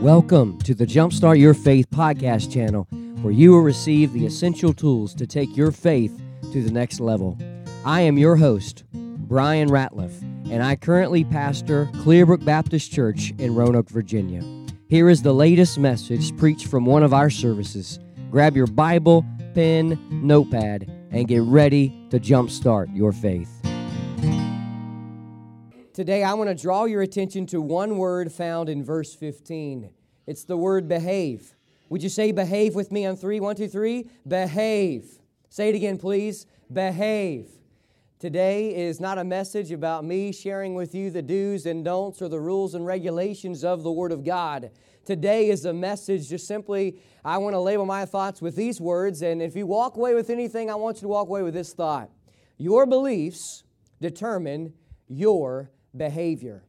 Welcome to the Jumpstart Your Faith podcast channel, where you will receive the essential tools to take your faith to the next level. I am your host, Bryan Ratliff, and I currently pastor Clearbrook Baptist Church in Roanoke, Virginia. Here is the latest message preached from one of our services. Grab your Bible, pen, notepad, and get ready to jumpstart your faith. Today, I want to draw your attention to one word found in verse 15. It's the word behave. Would you say behave with me on three? One, two, three. Behave. Say it again, please. Behave. Today is not a message about me sharing with you the do's and don'ts or the rules and regulations of the Word of God. Today is a message just simply, I want to label my thoughts with these words. And if you walk away with anything, I want you to walk away with this thought Your beliefs determine your behavior.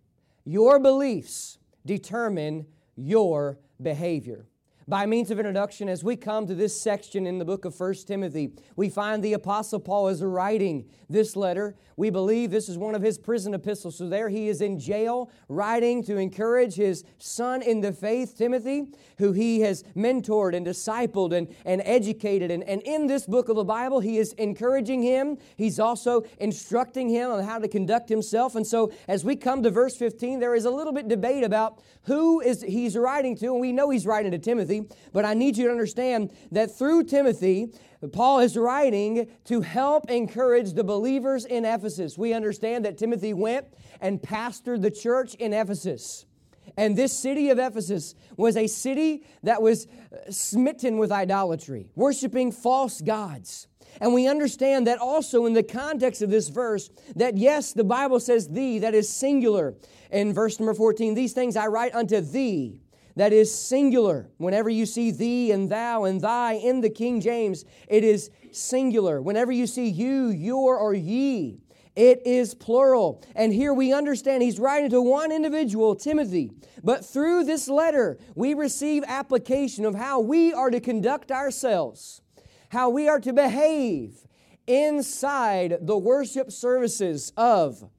Your beliefs determine your behavior. By means of introduction, as we come to this section in the book of 1 Timothy, we find the Apostle Paul is writing this letter. We believe this is one of his prison epistles. So there he is in jail, writing to encourage his son in the faith, Timothy, who he has mentored and discipled and, and educated. And, and in this book of the Bible, he is encouraging him. He's also instructing him on how to conduct himself. And so as we come to verse 15, there is a little bit debate about who is he's writing to. And we know he's writing to Timothy. But I need you to understand that through Timothy, Paul is writing to help encourage the believers in Ephesus. We understand that Timothy went and pastored the church in Ephesus. And this city of Ephesus was a city that was uh, smitten with idolatry, worshiping false gods. And we understand that also in the context of this verse, that yes, the Bible says thee, that is singular. In verse number 14, these things I write unto thee that is singular. Whenever you see thee and thou and thy in the King James, it is singular. Whenever you see you, your, or ye, it is plural. And here we understand he's writing to one individual, Timothy. But through this letter, we receive application of how we are to conduct ourselves, how we are to behave inside the worship services of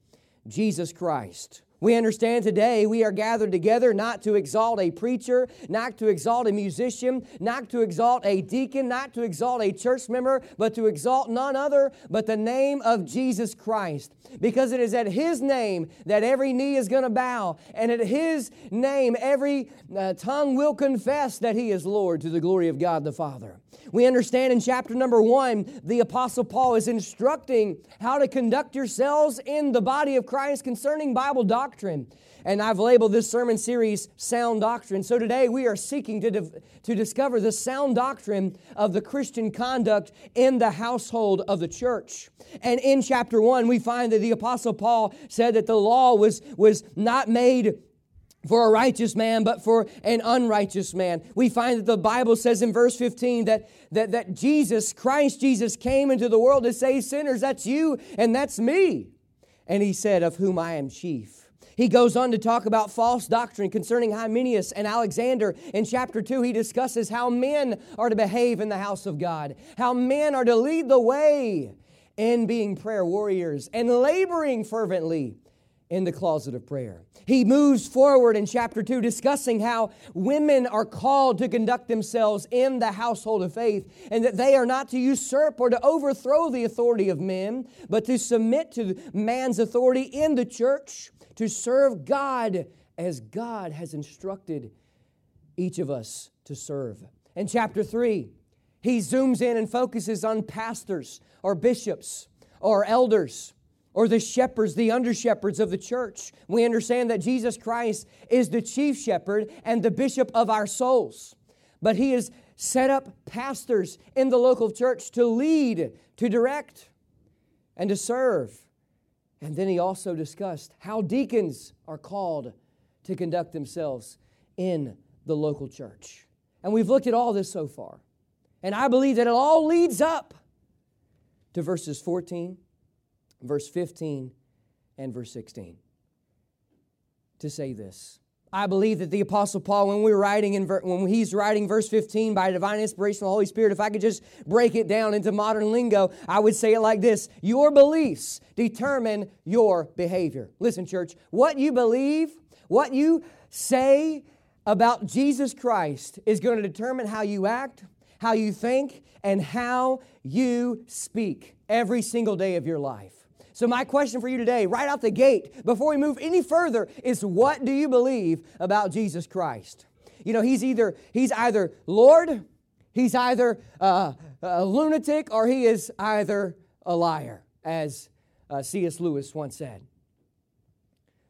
Jesus Christ. We understand today we are gathered together not to exalt a preacher, not to exalt a musician, not to exalt a deacon, not to exalt a church member, but to exalt none other but the name of Jesus Christ. Because it is at His name that every knee is going to bow, and at His name every uh, tongue will confess that He is Lord to the glory of God the Father. We understand in chapter number one, the Apostle Paul is instructing how to conduct yourselves in the body of Christ concerning Bible doctrine. And I've labeled this sermon series Sound Doctrine. So today we are seeking to, to discover the sound doctrine of the Christian conduct in the household of the church. And in chapter one, we find that the Apostle Paul said that the law was, was not made for a righteous man, but for an unrighteous man. We find that the Bible says in verse 15 that, that, that Jesus, Christ Jesus, came into the world to save sinners. That's you and that's me. And he said, Of whom I am chief. He goes on to talk about false doctrine concerning Hymenaeus and Alexander. In chapter 2, he discusses how men are to behave in the house of God, how men are to lead the way in being prayer warriors and laboring fervently in the closet of prayer. He moves forward in chapter 2 discussing how women are called to conduct themselves in the household of faith and that they are not to usurp or to overthrow the authority of men, but to submit to man's authority in the church, to serve God as God has instructed each of us to serve. In chapter 3, he zooms in and focuses on pastors or bishops or elders or the shepherds, the under shepherds of the church. We understand that Jesus Christ is the chief shepherd and the bishop of our souls. But he has set up pastors in the local church to lead, to direct, and to serve. And then he also discussed how deacons are called to conduct themselves in the local church. And we've looked at all this so far. And I believe that it all leads up to verses 14 verse 15 and verse 16 to say this. I believe that the Apostle Paul, when we're writing in when he's writing verse 15 by divine inspiration of the Holy Spirit, if I could just break it down into modern lingo, I would say it like this: Your beliefs determine your behavior. Listen, church, what you believe, what you say, about Jesus Christ is going to determine how you act, how you think, and how you speak every single day of your life. So, my question for you today, right out the gate, before we move any further, is what do you believe about Jesus Christ? You know, he's either he's either Lord, he's either uh, a lunatic, or he is either a liar, as uh, C.S. Lewis once said.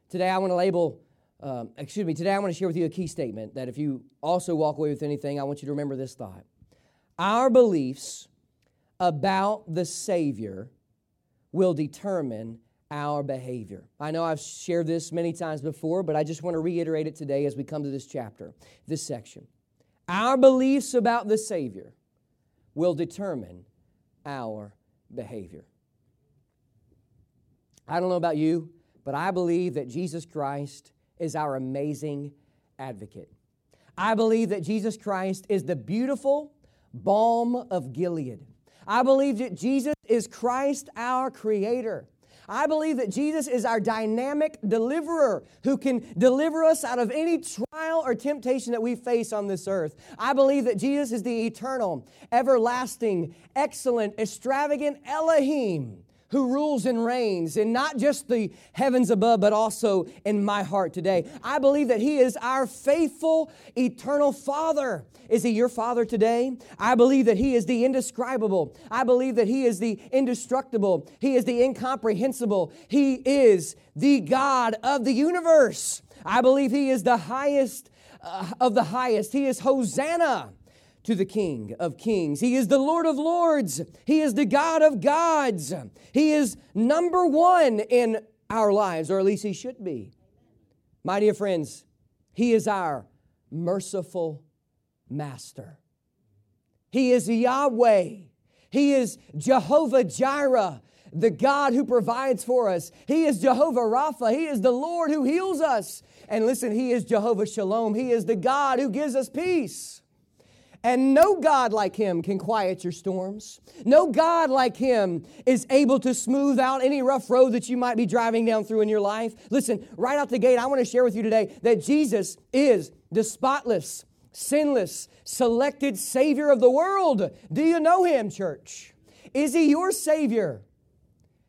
Today, I want to label. Um, excuse me. Today, I want to share with you a key statement that if you also walk away with anything, I want you to remember this thought. Our beliefs about the Savior will determine our behavior. I know I've shared this many times before, but I just want to reiterate it today as we come to this chapter, this section. Our beliefs about the Savior will determine our behavior. I don't know about you, but I believe that Jesus Christ is our amazing advocate. I believe that Jesus Christ is the beautiful balm of Gilead. I believe that Jesus is Christ our Creator. I believe that Jesus is our dynamic deliverer who can deliver us out of any trial or temptation that we face on this earth. I believe that Jesus is the eternal, everlasting, excellent, extravagant Elohim who rules and reigns in not just the heavens above, but also in my heart today. I believe that He is our faithful, eternal Father. Is He your Father today? I believe that He is the indescribable. I believe that He is the indestructible. He is the incomprehensible. He is the God of the universe. I believe He is the highest uh, of the highest. He is Hosanna to the King of Kings. He is the Lord of Lords. He is the God of gods. He is number one in our lives, or at least He should be. My dear friends, He is our merciful Master. He is Yahweh. He is Jehovah Jireh, the God who provides for us. He is Jehovah Rapha. He is the Lord who heals us. And listen, He is Jehovah Shalom. He is the God who gives us peace. And no God like him can quiet your storms. No God like him is able to smooth out any rough road that you might be driving down through in your life. Listen, right out the gate, I want to share with you today that Jesus is the spotless, sinless, selected Savior of the world. Do you know him, church? Is he your Savior?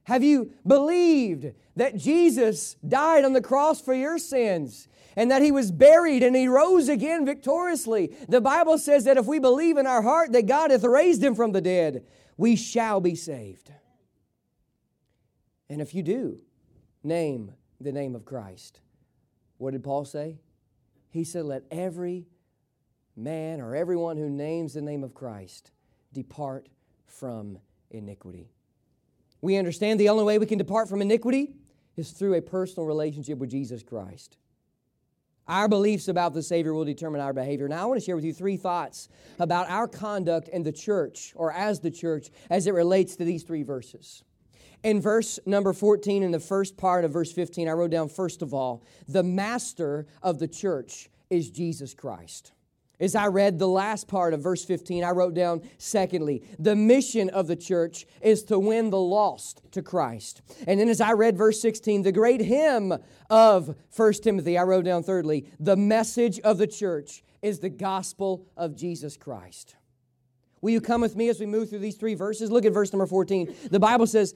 Have you believed that Jesus died on the cross for your sins? and that he was buried and he rose again victoriously. The Bible says that if we believe in our heart that God hath raised him from the dead, we shall be saved. And if you do, name the name of Christ. What did Paul say? He said, Let every man or everyone who names the name of Christ depart from iniquity. We understand the only way we can depart from iniquity is through a personal relationship with Jesus Christ. Our beliefs about the Savior will determine our behavior. Now, I want to share with you three thoughts about our conduct in the church or as the church as it relates to these three verses. In verse number 14, in the first part of verse 15, I wrote down, first of all, the master of the church is Jesus Christ. As I read the last part of verse 15, I wrote down, secondly, the mission of the church is to win the lost to Christ. And then as I read verse 16, the great hymn of 1 Timothy, I wrote down, thirdly, the message of the church is the gospel of Jesus Christ. Will you come with me as we move through these three verses? Look at verse number 14. The Bible says,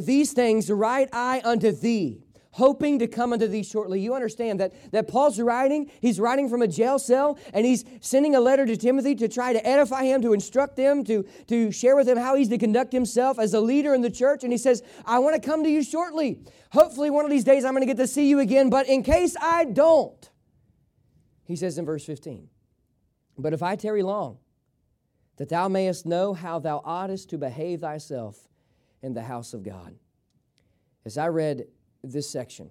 These things write I unto thee hoping to come unto thee shortly. You understand that, that Paul's writing, he's writing from a jail cell, and he's sending a letter to Timothy to try to edify him, to instruct him, to, to share with him how he's to conduct himself as a leader in the church. And he says, I want to come to you shortly. Hopefully, one of these days I'm going to get to see you again, but in case I don't, he says in verse 15, But if I tarry long, that thou mayest know how thou oughtest to behave thyself in the house of God. As I read this section,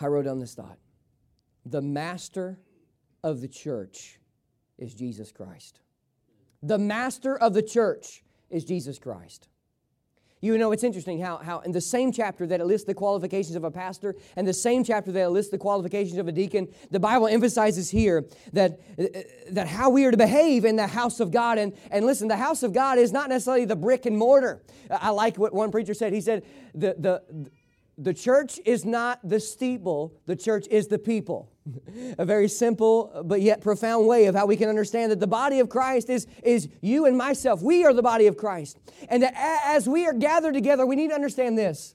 I wrote down this thought The master of the church is Jesus Christ. The master of the church is Jesus Christ. You know, it's interesting how, how in the same chapter that it lists the qualifications of a pastor and the same chapter that it lists the qualifications of a deacon, the Bible emphasizes here that, uh, that how we are to behave in the house of God. And, and listen, the house of God is not necessarily the brick and mortar. I like what one preacher said. He said, the, the, the church is not the steeple, the church is the people. a very simple but yet profound way of how we can understand that the body of Christ is, is you and myself. We are the body of Christ. And that as we are gathered together, we need to understand this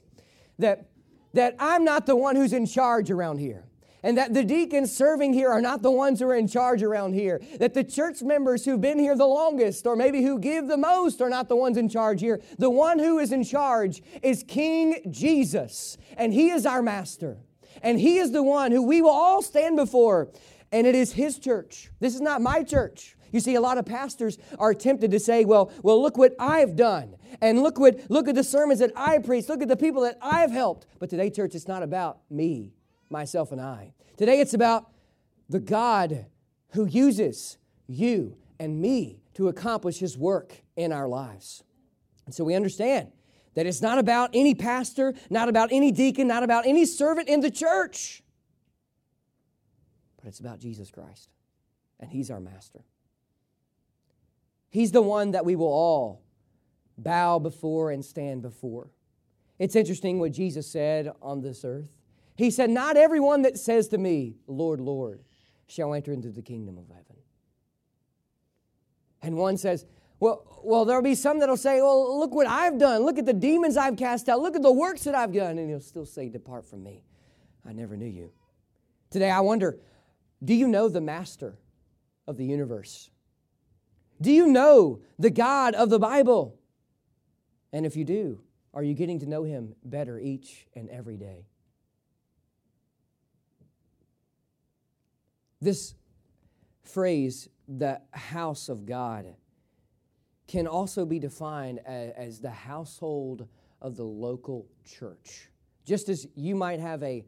that, that I'm not the one who's in charge around here and that the deacons serving here are not the ones who are in charge around here. That the church members who've been here the longest, or maybe who give the most, are not the ones in charge here. The one who is in charge is King Jesus, and He is our master. And He is the one who we will all stand before, and it is His church. This is not my church. You see, a lot of pastors are tempted to say, well, well, look what I've done. And look what look at the sermons that I preach. Look at the people that I've helped. But today, church, it's not about me myself and I. Today it's about the God who uses you and me to accomplish his work in our lives. And so we understand that it's not about any pastor, not about any deacon, not about any servant in the church, but it's about Jesus Christ. And he's our master. He's the one that we will all bow before and stand before. It's interesting what Jesus said on this earth. He said, Not everyone that says to me, Lord, Lord, shall enter into the kingdom of heaven. And one says, well, well, there'll be some that'll say, Well, look what I've done. Look at the demons I've cast out. Look at the works that I've done. And he'll still say, Depart from me. I never knew you. Today, I wonder do you know the master of the universe? Do you know the God of the Bible? And if you do, are you getting to know him better each and every day? This phrase, the house of God, can also be defined as, as, the household of the local church. Just as you might have a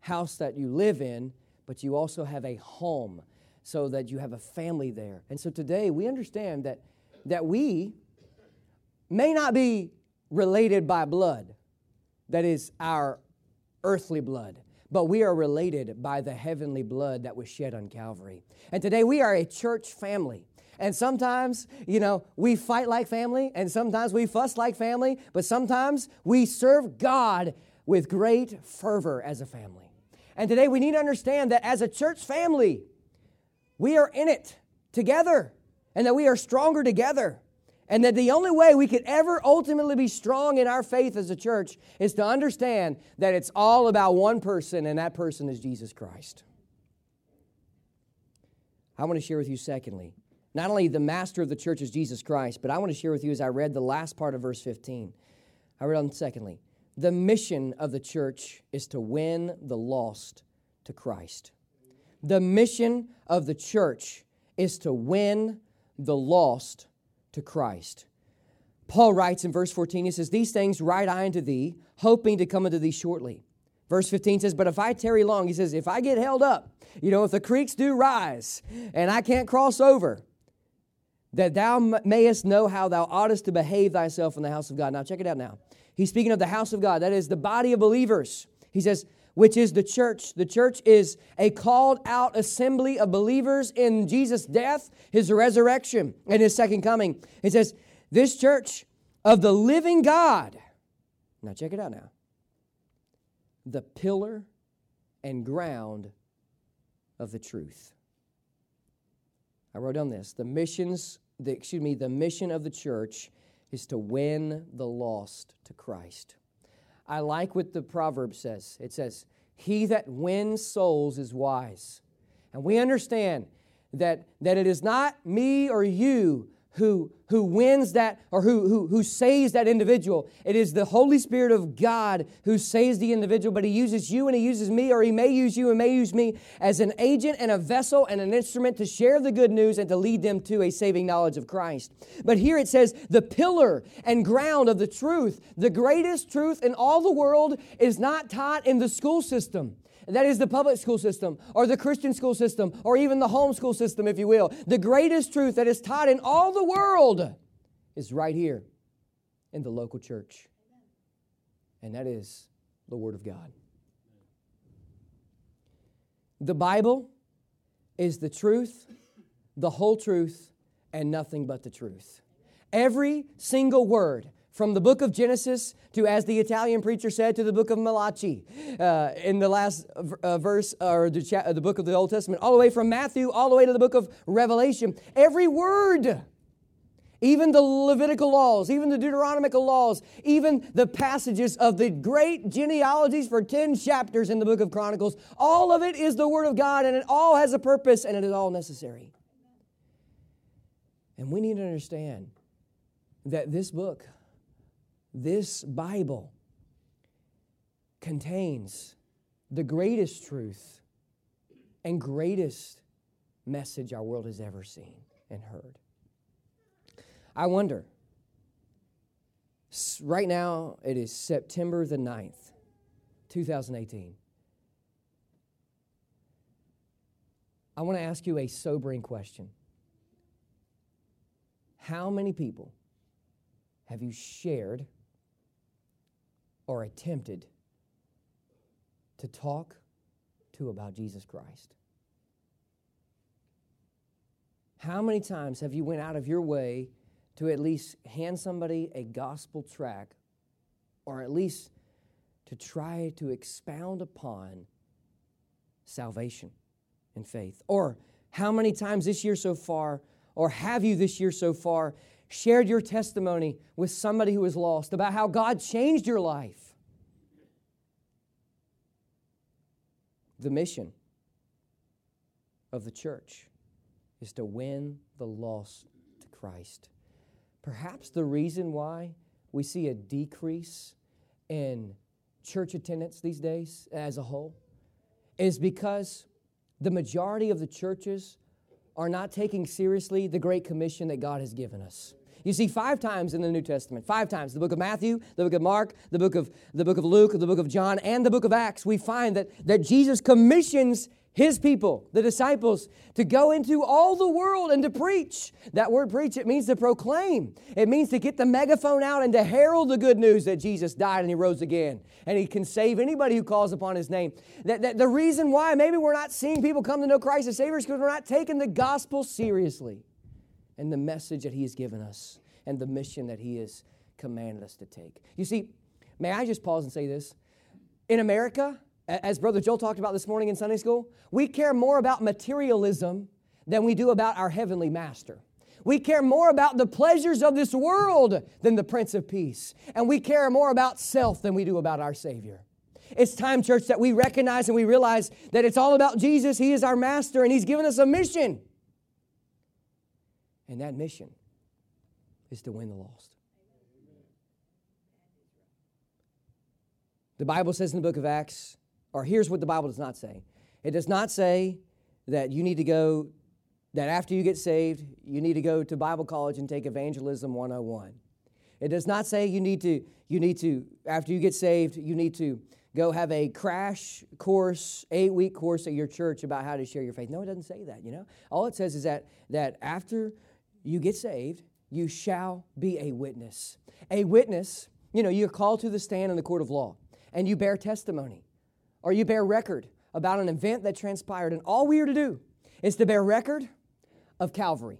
house that you live in, but you also have a home so that you have a family there. And so today we understand that, that we may not be related by blood, that is our earthly blood but we are related by the heavenly blood that was shed on Calvary. And today we are a church family. And sometimes, you know, we fight like family, and sometimes we fuss like family, but sometimes we serve God with great fervor as a family. And today we need to understand that as a church family, we are in it together and that we are stronger together. And that the only way we could ever ultimately be strong in our faith as a church is to understand that it's all about one person, and that person is Jesus Christ. I want to share with you, secondly, not only the master of the church is Jesus Christ, but I want to share with you as I read the last part of verse 15. I read on secondly, the mission of the church is to win the lost to Christ. The mission of the church is to win the lost to Christ. Paul writes in verse 14, he says, These things write I unto thee, hoping to come unto thee shortly. Verse 15 says, But if I tarry long, he says, if I get held up, you know, if the creeks do rise and I can't cross over, that thou mayest know how thou oughtest to behave thyself in the house of God. Now, check it out now. He's speaking of the house of God, that is the body of believers. He says, which is the church. The church is a called out assembly of believers in Jesus' death, his resurrection, and his second coming. He says, This church of the living God. Now, check it out now. The pillar and ground of the truth. I wrote down this. The missions, the, excuse me, the mission of the church is to win the lost to Christ. I like what the proverb says. It says, He that wins souls is wise. And we understand that, that it is not me or you who, who wins that or who, who, who saves that individual. It is the Holy Spirit of God who saves the individual, but He uses you and He uses me, or He may use you and may use me as an agent and a vessel and an instrument to share the good news and to lead them to a saving knowledge of Christ. But here it says, the pillar and ground of the truth, the greatest truth in all the world is not taught in the school system. That is the public school system or the Christian school system or even the homeschool system, if you will. The greatest truth that is taught in all the world is right here in the local church. And that is the Word of God. The Bible is the truth, the whole truth, and nothing but the truth. Every single word from the book of Genesis to, as the Italian preacher said, to the book of Malachi uh, in the last uh, verse or the, cha- the book of the Old Testament, all the way from Matthew, all the way to the book of Revelation. Every word, even the Levitical laws, even the Deuteronomical laws, even the passages of the great genealogies for 10 chapters in the book of Chronicles, all of it is the Word of God and it all has a purpose and it is all necessary. And we need to understand that this book, this Bible contains the greatest truth and greatest message our world has ever seen and heard. I wonder, right now it is September the 9th, 2018. I want to ask you a sobering question. How many people have you shared or attempted to talk to about Jesus Christ? How many times have you went out of your way to at least hand somebody a gospel track or at least to try to expound upon salvation and faith? Or how many times this year so far, or have you this year so far, shared your testimony with somebody who was lost about how God changed your life? The mission of the church is to win the lost to Christ. Perhaps the reason why we see a decrease in church attendance these days as a whole is because the majority of the churches are not taking seriously the great commission that God has given us. You see five times in the New Testament, five times, the book of Matthew, the book of Mark, the book of the book of Luke, the book of John, and the book of Acts, we find that, that Jesus commissions his people, the disciples, to go into all the world and to preach. That word preach, it means to proclaim. It means to get the megaphone out and to herald the good news that Jesus died and he rose again. And he can save anybody who calls upon his name. That, that the reason why maybe we're not seeing people come to know Christ as Savior is because we're not taking the gospel seriously and the message that He has given us and the mission that He has commanded us to take. You see, may I just pause and say this? In America, as Brother Joel talked about this morning in Sunday school, we care more about materialism than we do about our heavenly master. We care more about the pleasures of this world than the Prince of Peace. And we care more about self than we do about our Savior. It's time, church, that we recognize and we realize that it's all about Jesus. He is our master and He's given us a mission. And that mission is to win the lost. The Bible says in the book of Acts, or here's what the Bible does not say it does not say that you need to go, that after you get saved, you need to go to Bible college and take Evangelism 101. It does not say you need to, you need to, after you get saved, you need to go have a crash course, eight week course at your church about how to share your faith. No, it doesn't say that, you know? All it says is that, that after you get saved, you shall be a witness. A witness, you know, you're called to the stand in the court of law and you bear testimony or you bear record about an event that transpired. And all we are to do is to bear record of Calvary,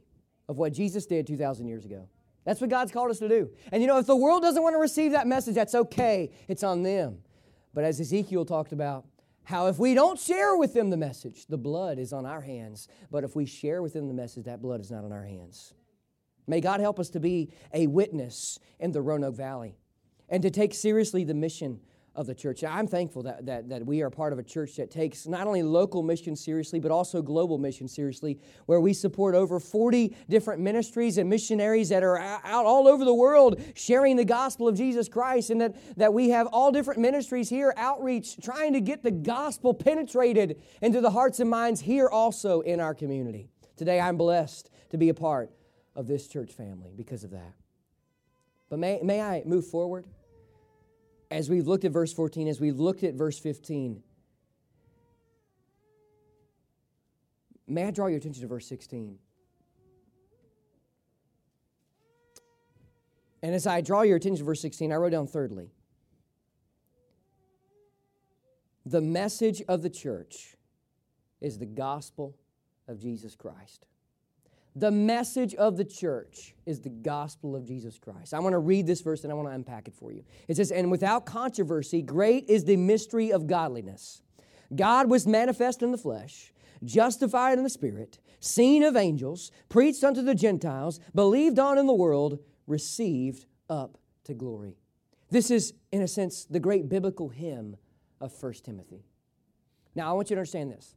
of what Jesus did 2,000 years ago. That's what God's called us to do. And you know, if the world doesn't want to receive that message, that's okay. It's on them. But as Ezekiel talked about, how if we don't share with them the message, the blood is on our hands. But if we share with them the message, that blood is not on our hands. May God help us to be a witness in the Roanoke Valley and to take seriously the mission of the church. I'm thankful that, that, that we are part of a church that takes not only local mission seriously, but also global mission seriously, where we support over 40 different ministries and missionaries that are out all over the world sharing the gospel of Jesus Christ, and that, that we have all different ministries here, outreach, trying to get the gospel penetrated into the hearts and minds here also in our community. Today, I'm blessed to be a part of this church family because of that. But may, may I move forward? As we've looked at verse 14, as we've looked at verse 15, may I draw your attention to verse 16? And as I draw your attention to verse 16, I wrote down thirdly the message of the church is the gospel of Jesus Christ. The message of the church is the gospel of Jesus Christ. I want to read this verse and I want to unpack it for you. It says, And without controversy, great is the mystery of godliness. God was manifest in the flesh, justified in the spirit, seen of angels, preached unto the Gentiles, believed on in the world, received up to glory. This is, in a sense, the great biblical hymn of 1 Timothy. Now, I want you to understand this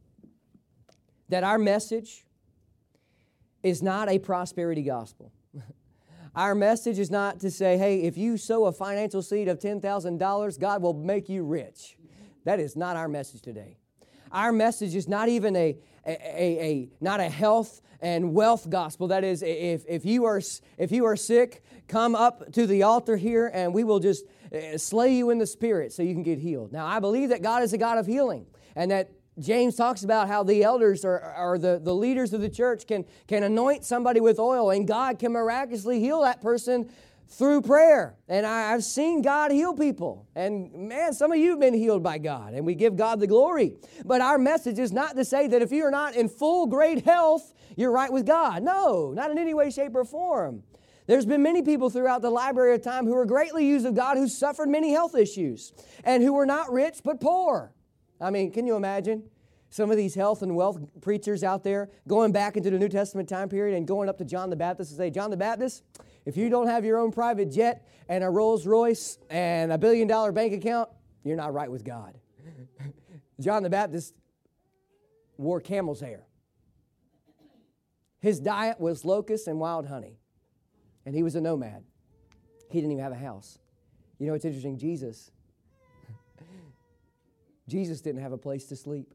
that our message is not a prosperity gospel. Our message is not to say, hey, if you sow a financial seed of $10,000, God will make you rich. That is not our message today. Our message is not even a, a, a, a, not a health and wealth gospel. That is, if, if, you are, if you are sick, come up to the altar here and we will just uh, slay you in the spirit so you can get healed. Now, I believe that God is a God of healing and that James talks about how the elders or, or the, the leaders of the church can, can anoint somebody with oil and God can miraculously heal that person through prayer. And I, have seen God heal people. And man, some of you have been healed by God, and we give God the glory. But our message is not to say that if you're not in full great health, you're right with God. No, not in any way, shape, or form. There's been many people throughout the library of time who were greatly used of God who suffered many health issues and who were not rich but poor. I mean, can you imagine? Some of these health and wealth preachers out there going back into the New Testament time period and going up to John the Baptist and say, John the Baptist, if you don't have your own private jet and a Rolls Royce and a billion dollar bank account, you're not right with God. John the Baptist wore camel's hair. His diet was locusts and wild honey. And he was a nomad. He didn't even have a house. You know, it's interesting. Jesus Jesus didn't have a place to sleep.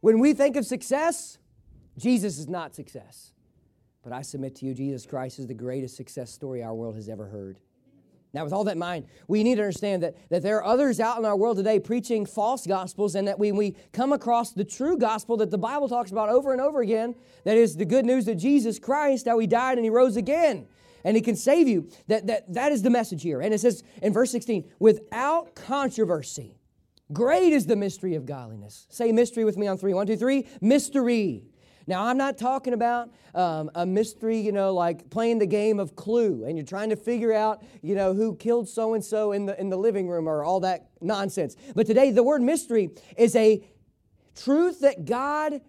When we think of success, Jesus is not success. But I submit to you, Jesus Christ is the greatest success story our world has ever heard. Now, with all that in mind, we need to understand that, that there are others out in our world today preaching false gospels, and that when we come across the true gospel that the Bible talks about over and over again, that is the good news that Jesus Christ, how he died and he rose again, and he can save you, that, that, that is the message here. And it says in verse 16, without controversy, Great is the mystery of godliness. Say mystery with me on three. One, two, three. Mystery. Now, I'm not talking about um, a mystery, you know, like playing the game of Clue and you're trying to figure out, you know, who killed so and so in the in the living room or all that nonsense. But today, the word mystery is a truth that God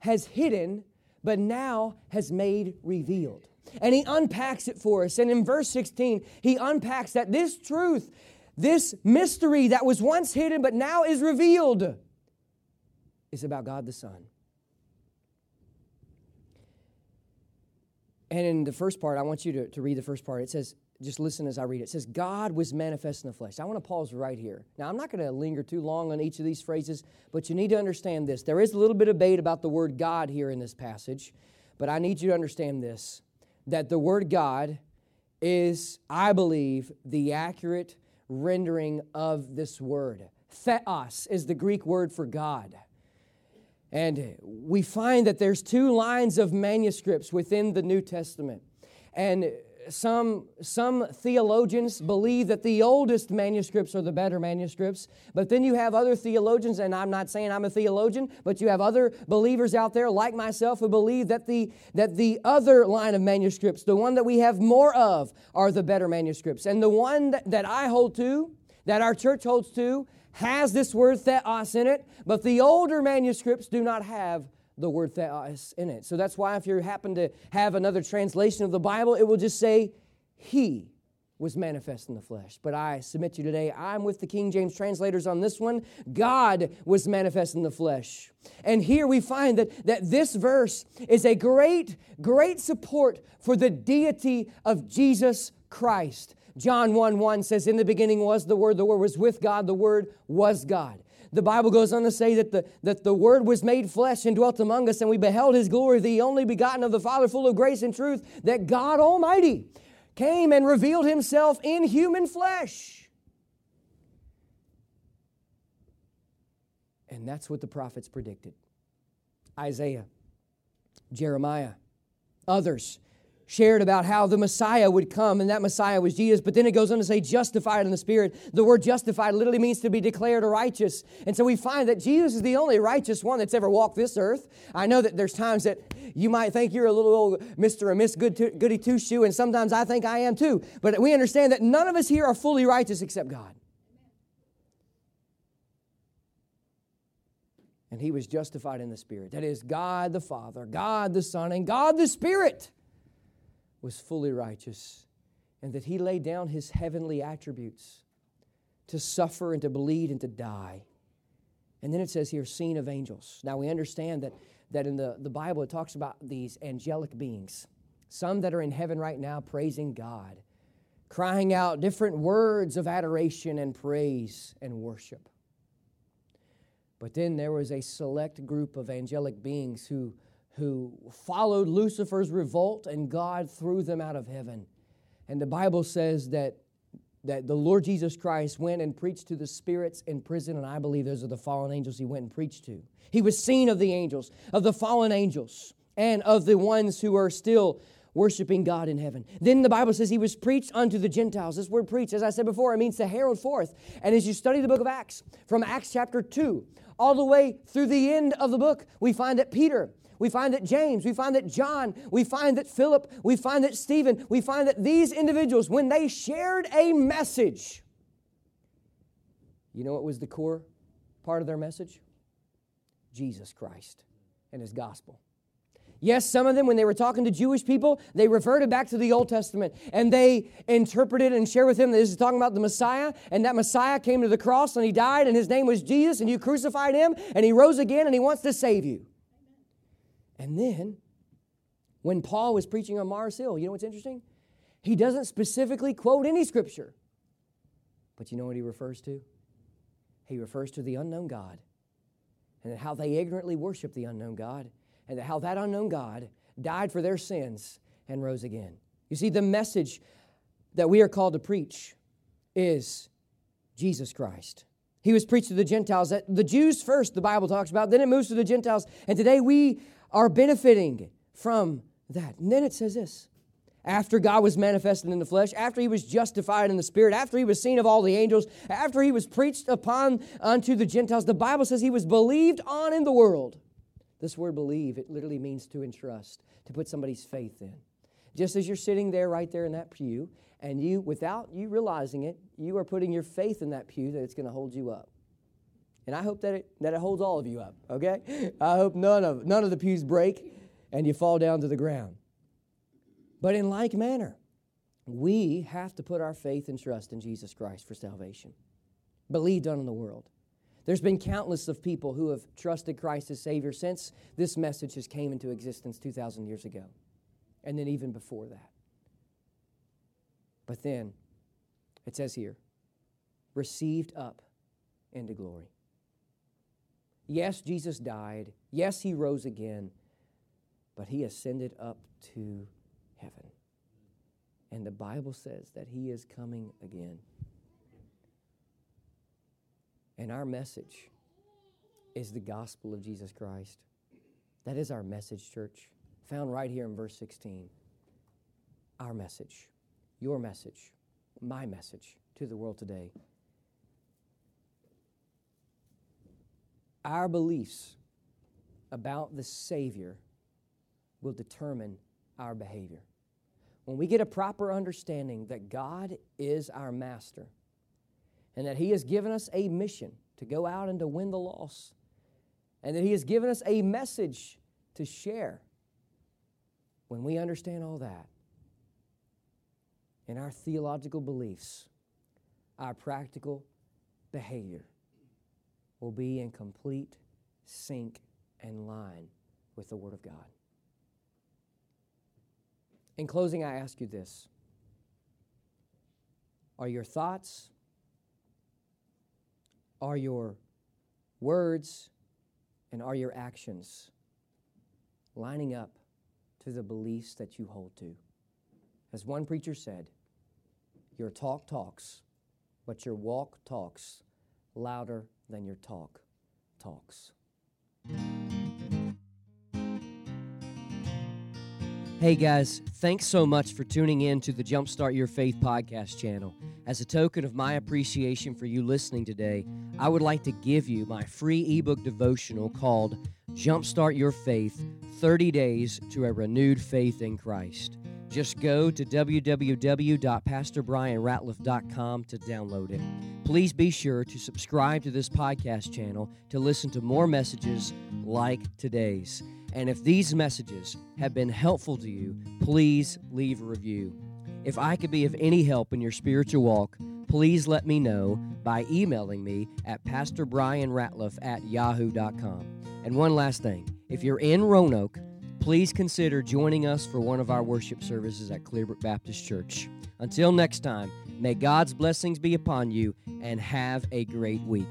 has hidden, but now has made revealed. And He unpacks it for us. And in verse 16, He unpacks that this truth this mystery that was once hidden but now is revealed is about God the Son. And in the first part, I want you to, to read the first part. It says, just listen as I read it. It says, God was manifest in the flesh. I want to pause right here. Now, I'm not going to linger too long on each of these phrases, but you need to understand this. There is a little bit of debate about the word God here in this passage, but I need you to understand this that the word God is, I believe, the accurate rendering of this word. Theos is the Greek word for God. And we find that there's two lines of manuscripts within the New Testament. And some, some theologians believe that the oldest manuscripts are the better manuscripts, but then you have other theologians, and I'm not saying I'm a theologian, but you have other believers out there like myself who believe that the, that the other line of manuscripts, the one that we have more of, are the better manuscripts. And the one that, that I hold to, that our church holds to, has this word theos in it, but the older manuscripts do not have the word theos in it. So that's why if you happen to have another translation of the Bible, it will just say, He was manifest in the flesh. But I submit to you today, I'm with the King James translators on this one. God was manifest in the flesh. And here we find that, that this verse is a great, great support for the deity of Jesus Christ. John 1 1 says, In the beginning was the Word, the Word was with God, the Word was God. The Bible goes on to say that the, that the Word was made flesh and dwelt among us, and we beheld His glory, the only begotten of the Father, full of grace and truth, that God Almighty came and revealed Himself in human flesh. And that's what the prophets predicted Isaiah, Jeremiah, others shared about how the Messiah would come, and that Messiah was Jesus. But then it goes on to say justified in the Spirit. The word justified literally means to be declared righteous. And so we find that Jesus is the only righteous one that's ever walked this earth. I know that there's times that you might think you're a little old Mr. and Miss Good Goody Two Shoe, and sometimes I think I am too. But we understand that none of us here are fully righteous except God. And he was justified in the Spirit. That is, God the Father, God the Son, and God the Spirit was fully righteous. And that he laid down his heavenly attributes to suffer and to bleed and to die. And then it says here, seen of angels. Now we understand that, that in the, the Bible it talks about these angelic beings, some that are in heaven right now praising God, crying out different words of adoration and praise and worship. But then there was a select group of angelic beings who, who followed Lucifer's revolt, and God threw them out of heaven. And the Bible says that, that the Lord Jesus Christ went and preached to the spirits in prison, and I believe those are the fallen angels he went and preached to. He was seen of the angels, of the fallen angels, and of the ones who are still worshiping God in heaven. Then the Bible says he was preached unto the Gentiles. This word preach, as I said before, it means to herald forth. And as you study the book of Acts, from Acts chapter 2 all the way through the end of the book, we find that Peter, we find that James, we find that John, we find that Philip, we find that Stephen, we find that these individuals, when they shared a message, you know what was the core part of their message? Jesus Christ and his gospel. Yes, some of them, when they were talking to Jewish people, they reverted back to the Old Testament and they interpreted and shared with them that this is talking about the Messiah, and that Messiah came to the cross and he died, and his name was Jesus, and you crucified him, and he rose again, and he wants to save you. And then, when Paul was preaching on Mars Hill, you know what's interesting? He doesn't specifically quote any scripture. But you know what he refers to? He refers to the unknown God and how they ignorantly worship the unknown God and how that unknown God died for their sins and rose again. You see, the message that we are called to preach is Jesus Christ. He was preached to the Gentiles, the Jews first, the Bible talks about, then it moves to the Gentiles, and today we are benefiting from that. And then it says this after God was manifested in the flesh, after he was justified in the spirit, after he was seen of all the angels, after he was preached upon unto the Gentiles, the Bible says he was believed on in the world. This word believe, it literally means to entrust, to put somebody's faith in. Just as you're sitting there right there in that pew, and you, without you realizing it, you are putting your faith in that pew that it's going to hold you up. And I hope that it, that it holds all of you up, okay? I hope none of, none of the pews break and you fall down to the ground. But in like manner, we have to put our faith and trust in Jesus Christ for salvation. Believed on in the world. There's been countless of people who have trusted Christ as Savior since this message has came into existence 2,000 years ago, and then even before that. But then, it says here, received up into glory. Yes, Jesus died. Yes, he rose again, but he ascended up to heaven. And the Bible says that he is coming again. And our message is the gospel of Jesus Christ. That is our message, church, found right here in verse 16. Our message, your message, my message to the world today. Our beliefs about the Savior will determine our behavior. When we get a proper understanding that God is our master, and that He has given us a mission to go out and to win the lost, and that He has given us a message to share. When we understand all that, in our theological beliefs, our practical behavior will be in complete sync and line with the Word of God. In closing, I ask you this Are your thoughts, are your words and are your actions lining up to the beliefs that you hold to? As one preacher said, your talk talks, but your walk talks louder than your talk talks. Hey guys, thanks so much for tuning in to the Jumpstart Your Faith podcast channel. As a token of my appreciation for you listening today, I would like to give you my free ebook devotional called Jumpstart Your Faith 30 Days to a Renewed Faith in Christ. Just go to www.pastorbryanratliff.com to download it. Please be sure to subscribe to this podcast channel to listen to more messages like today's. And if these messages have been helpful to you, please leave a review. If I could be of any help in your spiritual walk, please let me know by emailing me at pastorbryanratliff at yahoo.com. And one last thing if you're in Roanoke, please consider joining us for one of our worship services at Clearbrook Baptist Church. Until next time, may God's blessings be upon you and have a great week.